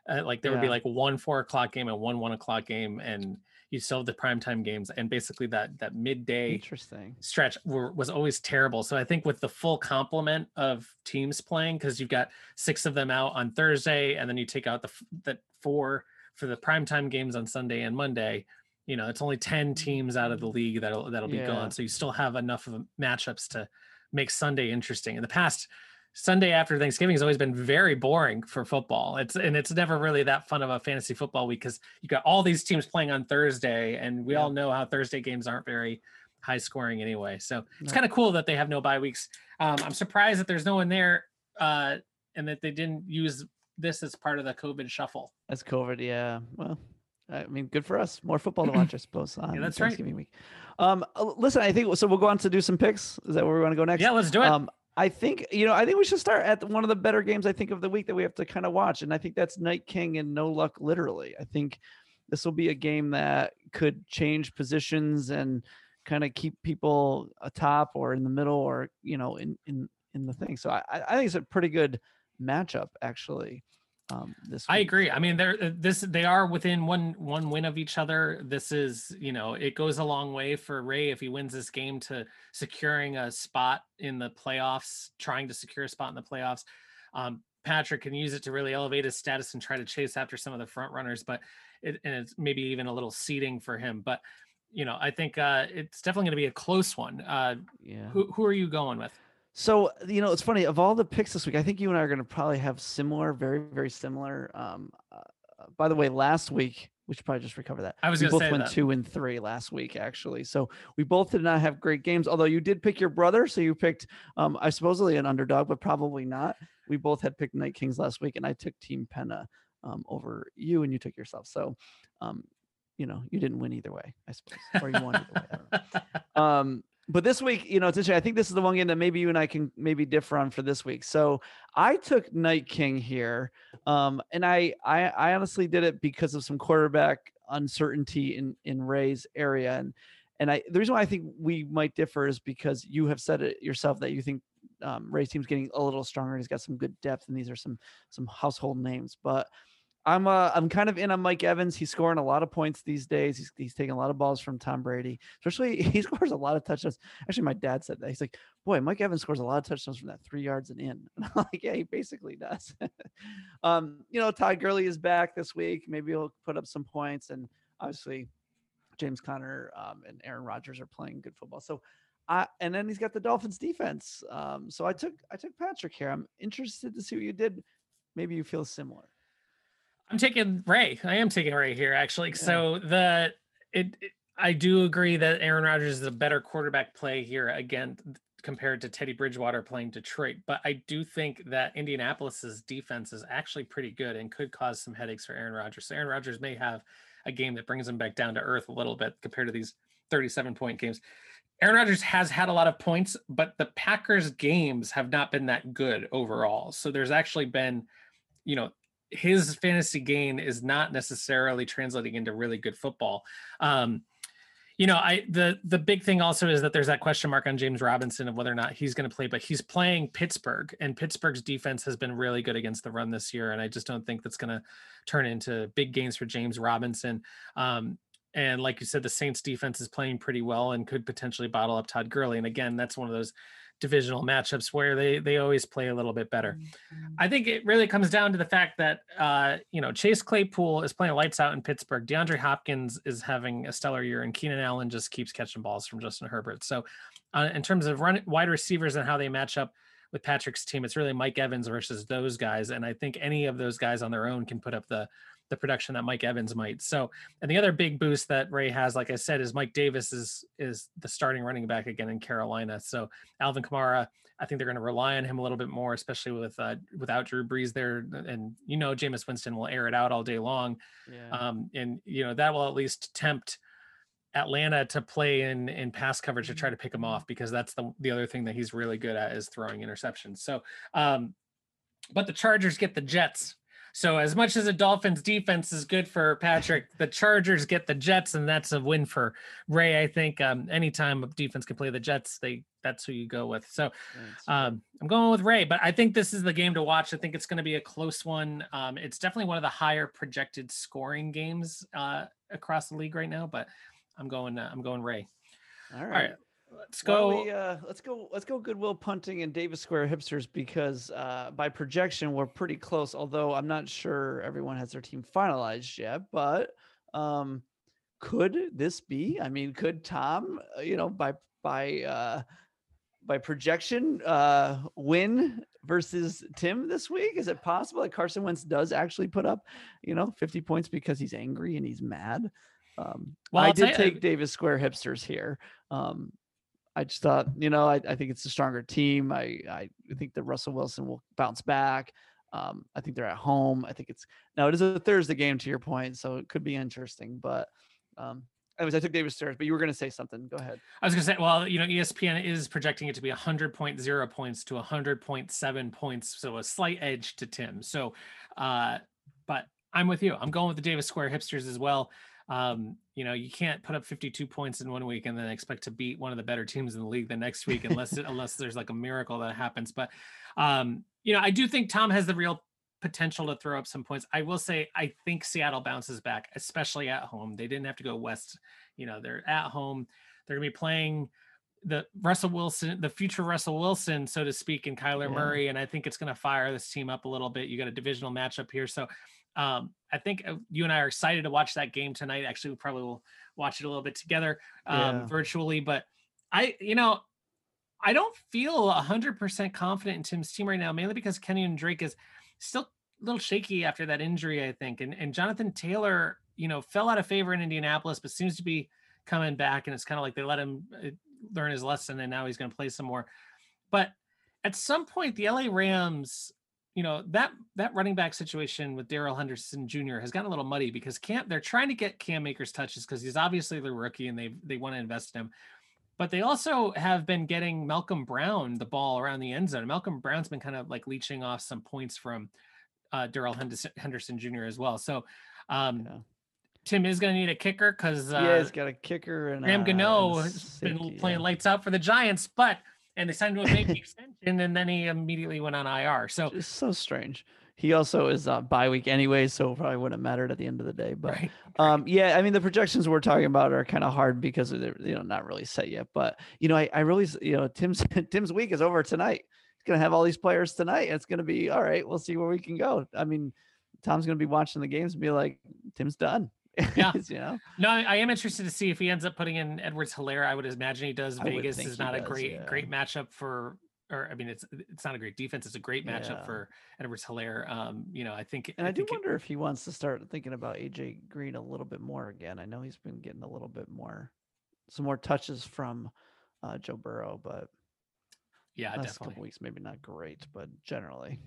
Uh, like there would be like one four o'clock game and one one o'clock game, and you still have the primetime games, and basically that that midday Interesting. stretch were, was always terrible. So I think with the full complement of teams playing, because you've got six of them out on Thursday, and then you take out the the four for the primetime games on Sunday and Monday. You know, it's only ten teams out of the league that'll that'll be Yeah. gone. So you still have enough of matchups to make Sunday interesting. In the past, Sunday after Thanksgiving has always been very boring for football. It's and it's never really that fun of a fantasy football week because you got all these teams playing on Thursday, and we Yeah. all know how Thursday games aren't very high scoring anyway. So it's No. kind of cool that they have no bye weeks. Um, I'm surprised that there's no one there uh, and that they didn't use this as part of the COVID shuffle. That's COVID. Yeah. Well, I mean, good for us. More football to *clears throat* watch, I suppose. On that's right. Week. Um, listen, I think so. We'll go on to do some picks. Is that where we want to go next? Yeah, let's do it. Um, I think you know. I think we should start at one of the better games. I think of the week that we have to kind of watch, and I think that's Night King and No Luck. Literally, I think this will be a game that could change positions and kind of keep people atop or in the middle or you know in in in the thing. So I I think it's a pretty good matchup actually. Um, this I agree. I mean, they're uh, this they are within one one win of each other. This is you know it goes a long way for Ray if he wins this game to securing a spot in the playoffs, trying to secure a spot in the playoffs. Um, Patrick can use it to really elevate his status and try to chase after some of the front runners, but it, and it's maybe even a little seeding for him. But you know, I think uh, it's definitely going to be a close one. Uh, Yeah. who who are you going with? So you know, it's funny. Of all the picks this week, I think you and I are going to probably have similar, very, very similar. Um, uh, uh, by the way, last week we should probably just recover that. I was we both went that. two and three last week, actually. So we both did not have great games. Although you did pick your brother, so you picked, um, I supposedly an underdog, but probably not. We both had picked Night Kings last week, and I took Team Penna um, over you, and you took yourself. So, um, you know, you didn't win either way, I suppose, or you won either way. I don't know *laughs* um but this week you know it's interesting i think this is the one game that maybe you and i can maybe differ on for this week so i took night king here um and i i, I honestly did it because of some quarterback uncertainty in in ray's area and and i the reason why i think we might differ is because you have said it yourself that you think um, Ray's team's getting a little stronger. He's got some good depth, and these are some some household names. But I'm uh I'm kind of in on Mike Evans. He's scoring a lot of points these days. He's he's taking a lot of balls from Tom Brady. Especially *laughs* he scores a lot of touchdowns. Actually, my dad said that. He's like, boy, Mike Evans scores a lot of touchdowns from that three yards and in. And *laughs* I'm like, yeah, he basically does. *laughs* um, you know, Todd Gurley is back this week. Maybe he'll put up some points. And obviously James Conner um, and Aaron Rodgers are playing good football. So I and then he's got the Dolphins defense. Um, so I took I took Patrick here. I'm interested to see what you did. Maybe you feel similar. I'm taking Ray. I am taking Ray here actually. Yeah. So the it, it- I do agree that Aaron Rodgers is a better quarterback play here again compared to Teddy Bridgewater playing Detroit, but I do think that Indianapolis's defense is actually pretty good and could cause some headaches for Aaron Rodgers. So Aaron Rodgers may have a game that brings him back down to earth a little bit compared to these 37 point games. Aaron Rodgers has had a lot of points, but the Packers games have not been that good overall. So there's actually been, you know, his fantasy gain is not necessarily translating into really good football. Um, you know, I the the big thing also is that there's that question mark on James Robinson of whether or not he's going to play, but he's playing Pittsburgh, and Pittsburgh's defense has been really good against the run this year, and I just don't think that's going to turn into big gains for James Robinson. Um, and like you said, the Saints defense is playing pretty well and could potentially bottle up Todd Gurley. And again, that's one of those divisional matchups where they they always play a little bit better. I think it really comes down to the fact that uh, you know Chase Claypool is playing lights out in Pittsburgh. DeAndre Hopkins is having a stellar year, and Keenan Allen just keeps catching balls from Justin Herbert. So, uh, in terms of run wide receivers and how they match up with Patrick's team, it's really Mike Evans versus those guys, and I think any of those guys on their own can put up the the production that Mike Evans might. So, and the other big boost that Ray has, like I said, is Mike Davis is is the starting running back again in Carolina. So Alvin Kamara, I think they're going to rely on him a little bit more, especially with uh, without Drew Brees there. And you know, Jameis Winston will air it out all day long, Yeah. um, and you know that will at least tempt Atlanta to play in in pass coverage to try to pick him off because that's the the other thing that he's really good at is throwing interceptions. So, um, but the Chargers get the Jets. So as much as the Dolphins defense is good for Patrick, the Chargers get the Jets, and that's a win for Ray. I think um, anytime a defense can play the Jets, they that's who you go with. So um, I'm going with Ray, but I think this is the game to watch. I think it's going to be a close one. Um, it's definitely one of the higher projected scoring games uh, across the league right now, but I'm going. Uh, I'm going Ray. All right. All right, let's go. we, uh, let's go. Let's go. Goodwill punting and Davis Square hipsters because uh, by projection we're pretty close. Although I'm not sure everyone has their team finalized yet. But um, could this be? I mean, could Tom? uh, You know, by by uh, by projection, uh, win versus Tim this week? Is it possible that Carson Wentz does actually put up, you know, 50 points because he's angry and he's mad? Um, Well, I I'll did you- take Davis Square hipsters here. Um, I just thought, you know, I, I think it's a stronger team. I, I think that Russell Wilson will bounce back. Um, I think they're at home. I think it's now it is a Thursday game to your point, so it could be interesting. But um, anyways, I took Davis Stairs, but you were going to say something. Go ahead. I was going to say, well, you know, ESPN is projecting it to be 100.0 points to 100.7 points, so a slight edge to Tim. So, uh, but I'm with you. I'm going with the Davis Square hipsters as well. Um, you know, you can't put up 52 points in one week and then expect to beat one of the better teams in the league the next week unless unless there's like a miracle that happens. But um, you know, I do think Tom has the real potential to throw up some points. I will say I think Seattle bounces back, especially at home. They didn't have to go west. You know, they're at home. They're gonna be playing the Russell Wilson, the future Russell Wilson, so to speak, and Kyler yeah. Murray. And I think it's going to fire this team up a little bit. You got a divisional matchup here. So um, I think uh, you and I are excited to watch that game tonight. Actually, we probably will watch it a little bit together um, yeah. virtually. But I, you know, I don't feel 100% confident in Tim's team right now, mainly because Kenyan Drake is still a little shaky after that injury, I think. And, and Jonathan Taylor, you know, fell out of favor in Indianapolis, but seems to be coming back. And it's kind of like they let him uh, learn his lesson and now he's going to play some more. But at some point, the LA Rams, you know, that that running back situation with Darrell Henderson Jr. has gotten a little muddy because Cam they're trying to get Cam Akers touches because he's obviously the rookie and they they want to invest in him. But they also have been getting Malcolm Brown the ball around the end zone. Malcolm Brown's been kind of like leeching off some points from uh, Darrell Henderson, Henderson Jr. as well. So um, yeah. Tim is going to need a kicker because uh, yeah, he's got a kicker and Graham uh, Gano has been playing yeah. lights out for the Giants, but and they signed him to a big extension, and then he immediately went on IR. So it's so strange. He also is uh, bye week anyway, so probably wouldn't have mattered at the end of the day. But right, right. um, yeah, I mean the projections we're talking about are kind of hard because they're you know not really set yet. But you know, I, I really you know Tim's *laughs* Tim's week is over tonight. He's gonna have all these players tonight. It's gonna be all right. We'll see where we can go. I mean, Tom's gonna be watching the games and be like, Tim's done. Yeah. *laughs* you know? No, I am interested to see if he ends up putting in Edwards Helaire. I would imagine he does. I Vegas is not a great, yeah. great matchup for or I mean, it's it's not a great defense. It's a great matchup yeah. for Edwards Helaire. Um, you know, I think, and I, I do wonder it, if he wants to start thinking about AJ Green a little bit more again. I know he's been getting a little bit more, some more touches from uh, Joe Burrow, but yeah, last definitely. couple weeks maybe not great, but generally.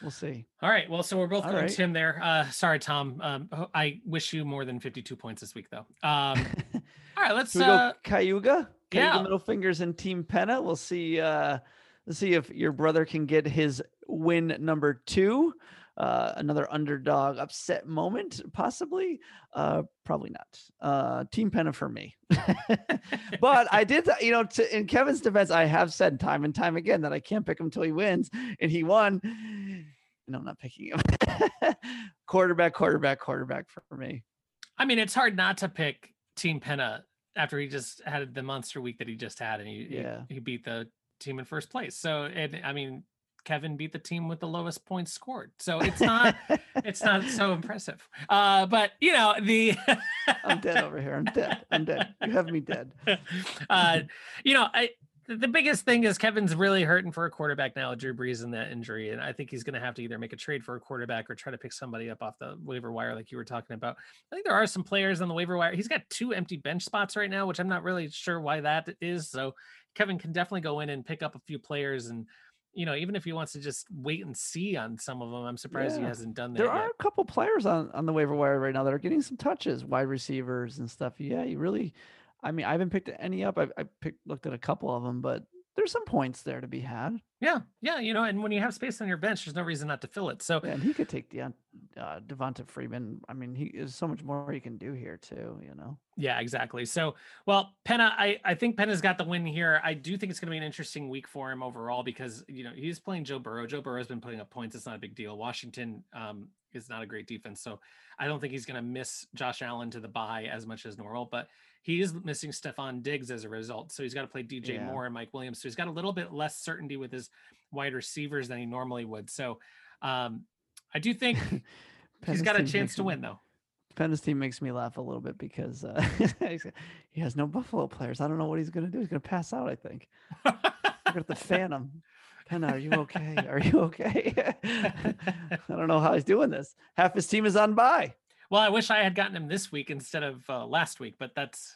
We'll see. All right. Well, so we're both going right. Tim there. Uh, sorry, Tom. Um, I wish you more than 52 points this week, though. Um, *laughs* all right, let's we uh, go Cayuga. Cayuga yeah. middle fingers and Team Penna. We'll see. Uh, let's see if your brother can get his win number two. Uh, another underdog upset moment, possibly. Uh, probably not. Uh, Team Penna for me. *laughs* but I did, you know, to, in Kevin's defense, I have said time and time again that I can't pick him until he wins, and he won. No, I'm not picking him. *laughs* quarterback, quarterback, quarterback for me. I mean, it's hard not to pick Team Penna after he just had the monster week that he just had, and he yeah. he, he beat the team in first place. So, and I mean, Kevin beat the team with the lowest points scored. So it's not *laughs* it's not so impressive. Uh, but you know, the I'm dead over here. I'm dead. I'm dead. You have me dead. *laughs* uh, you know, I the biggest thing is Kevin's really hurting for a quarterback now, Drew Brees in that injury. And I think he's going to have to either make a trade for a quarterback or try to pick somebody up off the waiver wire, like you were talking about. I think there are some players on the waiver wire. He's got two empty bench spots right now, which I'm not really sure why that is. So Kevin can definitely go in and pick up a few players and you know, even if he wants to just wait and see on some of them, I'm surprised yeah. he hasn't done that. There yet. are a couple players on, on the waiver wire right now that are getting some touches, wide receivers and stuff. Yeah, you really, I mean, I haven't picked any up. I, I picked, looked at a couple of them, but there's some points there to be had. Yeah, yeah, you know, and when you have space on your bench, there's no reason not to fill it. So, yeah, and he could take the uh, Devonta Freeman. I mean, he is so much more he can do here too. You know. Yeah, exactly. So, well, Penna, I I think Penna's got the win here. I do think it's going to be an interesting week for him overall because you know he's playing Joe Burrow. Joe Burrow's been putting up points. It's not a big deal. Washington um, is not a great defense, so I don't think he's going to miss Josh Allen to the bye as much as normal. But he is missing Stefon Diggs as a result. So he's got to play DJ yeah. Moore and Mike Williams. So he's got a little bit less certainty with his wide receivers than he normally would. So um, I do think *laughs* he's got a chance to win though. Penna's team makes me laugh a little bit because uh, *laughs* he has no Buffalo players. I don't know what he's going to do. He's going to pass out, I think. *laughs* We're the Phantom. Penna, are you okay? Are you okay? I don't know how he's doing this. Half his team is on bye. Well, I wish I had gotten him this week instead of uh, last week, but that's,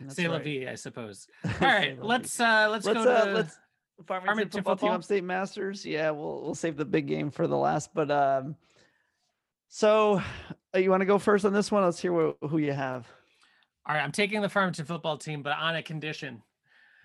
that's c'est la vie, I suppose. *laughs* All right, let's uh let's, let's go uh, to let's Farmington, Farmington football, football, team upstate masters. Yeah, we'll we'll save the big game for the last, but um so uh, you want to go first on this one? Let's hear what, who you have. All right, I'm taking the Farmington football team, but on a condition.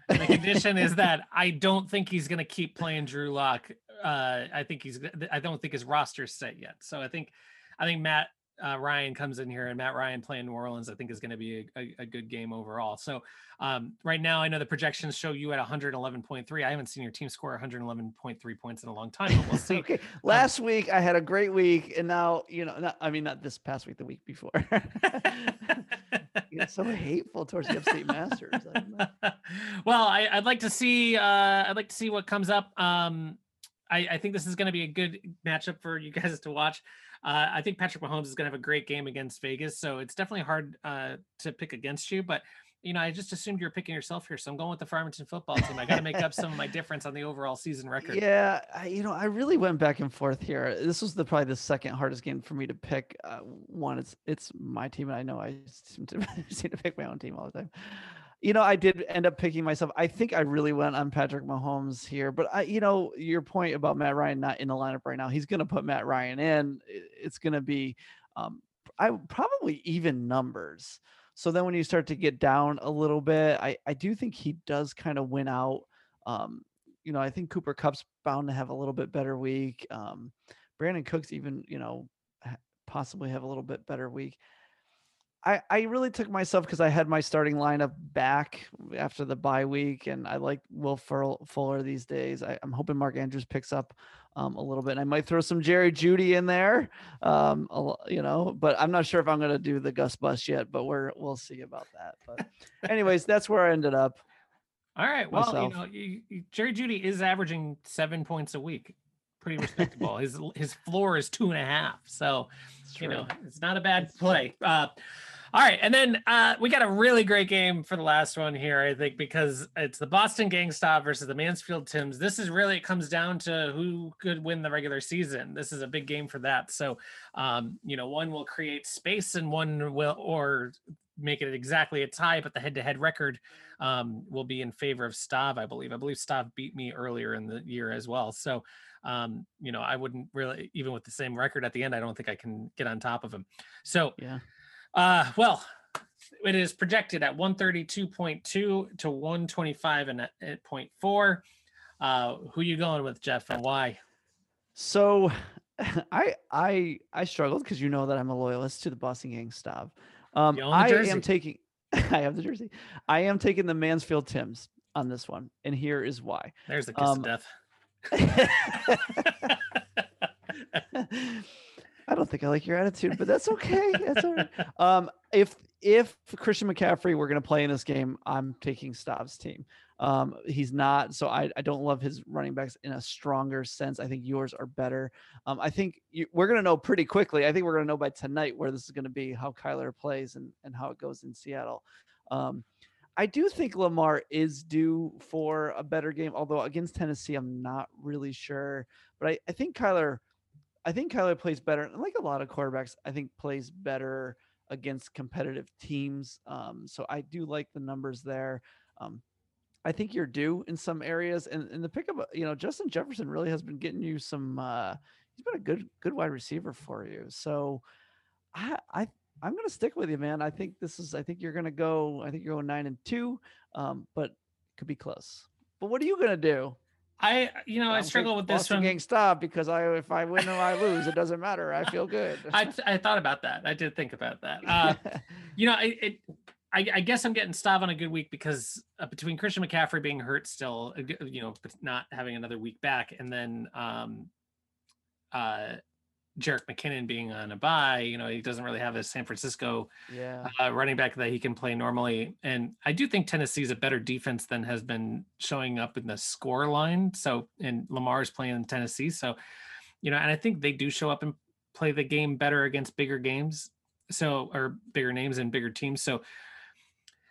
And *laughs* the condition is that I don't think he's going to keep playing Drew Lock. Uh, I think he's. I don't think his roster's set yet. So I think, I think Matt uh, Ryan comes in here and Matt Ryan playing New Orleans, I think is going to be a, a, a, good game overall. So um, right now, I know the projections show you at 111.3. I haven't seen your team score 111.3 points in a long time, but we'll *laughs* see. okay. Um, Last um, week I had a great week, and now you know, not, I mean, not this past week, the week before. *laughs* you got so hateful towards the upstate masters. *laughs* well, I, would like to see. Uh, I'd like to see what comes up. Um, I, I think this is going to be a good matchup for you guys to watch. Uh, I think Patrick Mahomes is going to have a great game against Vegas, so it's definitely hard uh, to pick against you. But you know, I just assumed you're picking yourself here, so I'm going with the Farmington football team. I got to make up some of my difference on the overall season record. Yeah, I, you know, I really went back and forth here. This was the probably the second hardest game for me to pick. Uh, one, it's it's my team, and I know I seem to *laughs* seem to pick my own team all the time you know, I did end up picking myself. I think I really went on Patrick Mahomes here, but I, you know, your point about Matt Ryan not in the lineup right now, he's going to put Matt Ryan in. It's going to be, um, I probably even numbers. So then when you start to get down a little bit, I, I do think he does kind of win out. Um, you know, I think Cooper Kupp's bound to have a little bit better week. Um, Brandin Cooks even, you know, possibly have a little bit better week. I, I really took myself because I had my starting lineup back after the bye week, and I like Will Fuller these days. I, am hoping Mark Andrews picks up um, a little bit. And I might throw some Jerry Jeudy in there, um, you know, but I'm not sure if I'm going to do the Gus Bus yet. But we're we'll see about that. But *laughs* anyways, that's where I ended up. All right. Well, myself. you know, you, you, Jerry Jeudy is averaging seven points a week. Pretty respectable. his his floor is two and a half. So, you know, it's not a bad play. Uh, all right, and then uh, we got a really great game for the last one here, I think, because it's the Boston Gang Stop versus the Mansfield Tims. This is really it comes down to who could win the regular season. This is a big game for that. So, um, you know, one will create space, and one will or make it exactly a tie, but the head-to-head record um, will be in favor of Stav, I believe. I believe Stav beat me earlier in the year as well. So, um, you know, I wouldn't really, even with the same record at the end, I don't think I can get on top of him. So, yeah. Uh, well, it is projected at 132.2 to 125 and at point four. Uh, who you going with, Jeff, and why? So, *laughs* I I I struggled because you know that I'm a loyalist to the Boston Gang Stop. Um, I jersey. am taking. *laughs* I have the jersey. I am taking the Mansfield Tims on this one, and here is why. There's the kiss um, of death. *laughs* I don't think I like your attitude, but that's okay. That's all right. Um, if if Christian McCaffrey were going to play in this game, I'm taking Stav's team. Um, he's not, so I, I don't love his running backs in a stronger sense. I think yours are better. Um, I think you, we're going to know pretty quickly. I think we're going to know by tonight where this is going to be, how Kyler plays, and and how it goes in Seattle. Um, I do think Lamar is due for a better game, although against Tennessee, I'm not really sure. But I, I think Kyler I think Kyler plays better, like a lot of quarterbacks, I think plays better against competitive teams. Um, so I do like the numbers there. Um, I think you're due in some areas, and, and the pickup, you know, Justin Jefferson really has been getting you some. Uh, he's been a good good wide receiver for you. So I I I'm gonna stick with you, man. I think this is. I think you're gonna go. I think you're going nine and two, um, but could be close. But what are you gonna do? I, you know, I, I struggle with this Boston one. Gang stop because I, if I win or I lose, it doesn't matter. I feel good. I, I thought about that. I did think about that. Uh, *laughs* you know, it, it I, I, guess I'm getting Stav on a good week because uh, between Christian McCaffrey being hurt still, uh, you know, not having another week back, and then um, uh, Jerick McKinnon being on a bye, you know, he doesn't really have a San Francisco yeah. uh, running back that he can play normally. And I do think Tennessee is a better defense than has been showing up in the score line. So, and Lamar is playing in Tennessee. So, you know, and I think they do show up and play the game better against bigger games. So, or bigger names and bigger teams. So,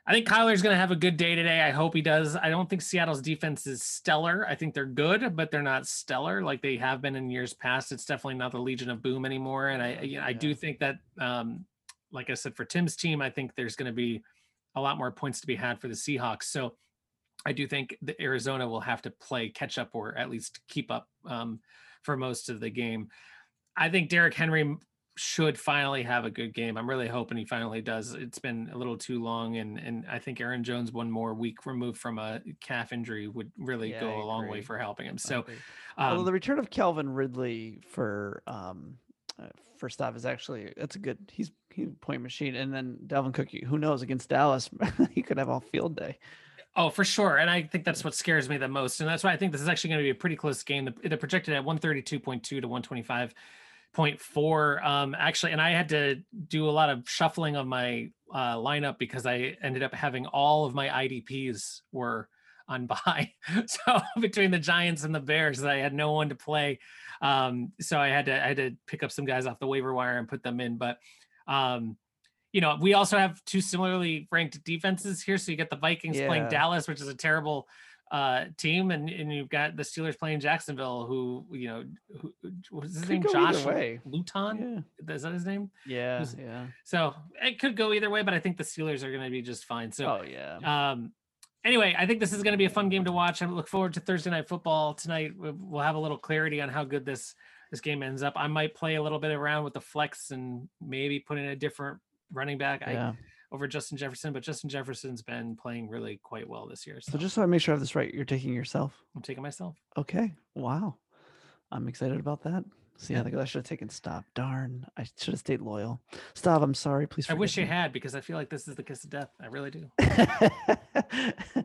I think Kyler's going to have a good day today. I hope he does. I don't think Seattle's defense is stellar. I think they're good, but they're not stellar like they have been in years past. It's definitely not the Legion of Boom anymore. And I, know, I do think that, um, like I said, for Tim's team, I think there's going to be a lot more points to be had for the Seahawks. So I do think the Arizona will have to play catch up or at least keep up um, for most of the game. I think Derrick Henry should finally have a good game. I'm really hoping he finally does. It's been a little too long, and and I think Aaron Jones one more week removed from a calf injury would really yeah, go a long way for helping him. So, um, although the return of Calvin Ridley for um, uh, first off is actually that's a good he's he point machine and then Dalvin Cook who knows against Dallas *laughs* he could have all field day. Oh, for sure. And I think that's what scares me the most. And that's why I think this is actually going to be a pretty close game. The, the projected at 132.2 to 125.4. Um, actually, and I had to do a lot of shuffling of my uh, lineup because I ended up having all of my IDPs were on bye. *laughs* so between the Giants and the Bears, I had no one to play. Um, so I had to I had to pick up some guys off the waiver wire and put them in. But um, you know, we also have two similarly ranked defenses here. So you get the Vikings yeah. playing Dallas, which is a terrible uh, team, and, and you've got the Steelers playing Jacksonville, who you know, who, what's his could name? Josh Luton. Yeah. Is that his name? Yeah, Who's, yeah. So it could go either way, but I think the Steelers are going to be just fine. So, oh yeah. Um, anyway, I think this is going to be a fun game to watch. I look forward to Thursday night football tonight. We'll have a little clarity on how good this this game ends up. I might play a little bit around with the flex and maybe put in a different running back yeah. I, over Justin Jefferson, but Justin Jefferson's been playing really quite well this year. So. so just so I make sure I have this right, you're taking yourself. I'm taking myself. Okay. Wow. I'm excited about that. See, I think I should have taken stop. Darn, I should have stayed loyal. Stop. I'm sorry. Please. I wish me. you had because I feel like this is the kiss of death. I really do. *laughs*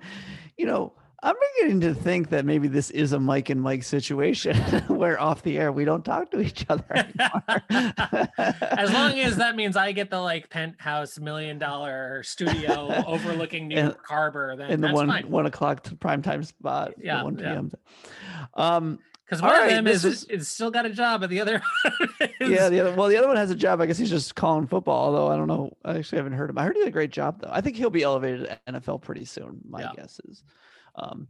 you know, I'm beginning to think that maybe this is a Mike and Mike situation *laughs* where off the air we don't talk to each other anymore. *laughs* as long as that means I get the like penthouse million dollar studio *laughs* overlooking New York Harbor, then in the one fine. one o'clock to prime time spot. Yeah, one p.m. Yeah. Um, because one of them is, is, is still got a job, and the other is... yeah, the other well, the other one has a job. I guess he's just calling football. Although I don't know, I actually haven't heard him. I heard he did a great job though. I think he'll be elevated to NFL pretty soon. My yeah. guess is. Um,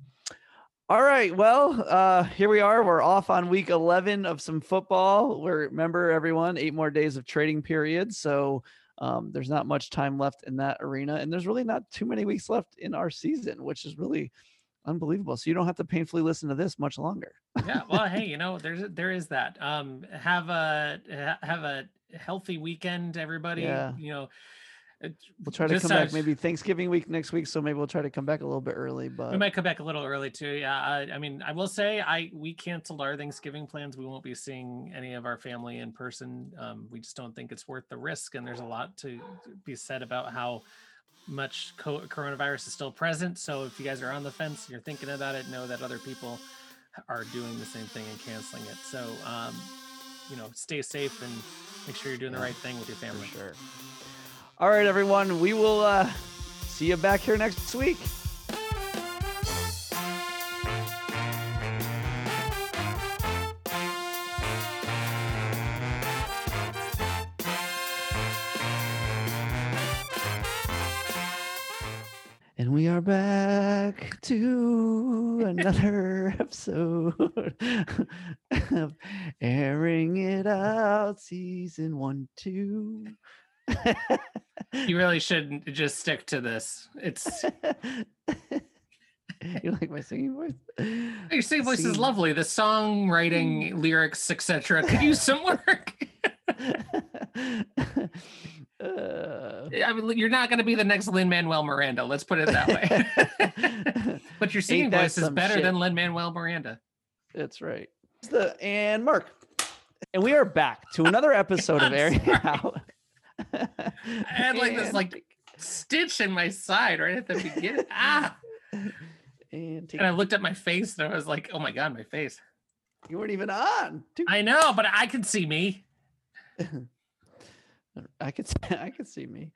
all right. Well, uh, here we are. We're off on week 11 of some football. We're, remember, everyone, eight more days of trading period. So um, there's not much time left in that arena. And there's really not too many weeks left in our season, which is really unbelievable. So you don't have to painfully listen to this much longer. yeah. Well, hey, *laughs* you know, there's, there is that. Um, have a, have a healthy weekend, everybody. Yeah. You know, We'll try to come back maybe Thanksgiving week next week, so maybe we'll try to come back a little bit early. But we might come back a little early too. Yeah, I, I, mean, I will say, I we canceled our Thanksgiving plans. We won't be seeing any of our family in person. Um, we just don't think it's worth the risk, and there's a lot to be said about how much co- coronavirus is still present. So if you guys are on the fence, and you're thinking about it, know that other people are doing the same thing and canceling it. So um, you know, stay safe and make sure you're doing the right thing with your family. For sure. All right, everyone. We will uh, see you back here next week. And we are back to another *laughs* episode of airing it out, season one, two you really shouldn't just stick to this. It's *laughs* you like my singing voice? Your singing voice singing. is lovely. The songwriting, lyrics, etc. Could *laughs* use some work. *laughs* Uh, I mean, you're not going to be the next Lin Manuel Miranda. Let's put it that way. but your singing voice is better shit. than Lin Manuel Miranda. That's right. The and Mark, and we are back to another episode of Airing Out. I had like this like stitch in my side right at the beginning. *laughs* ah. And, and I looked at my face and I was like, oh my god, my face. You weren't even on. I know, but I could see me. *laughs* I could *laughs* I could see me.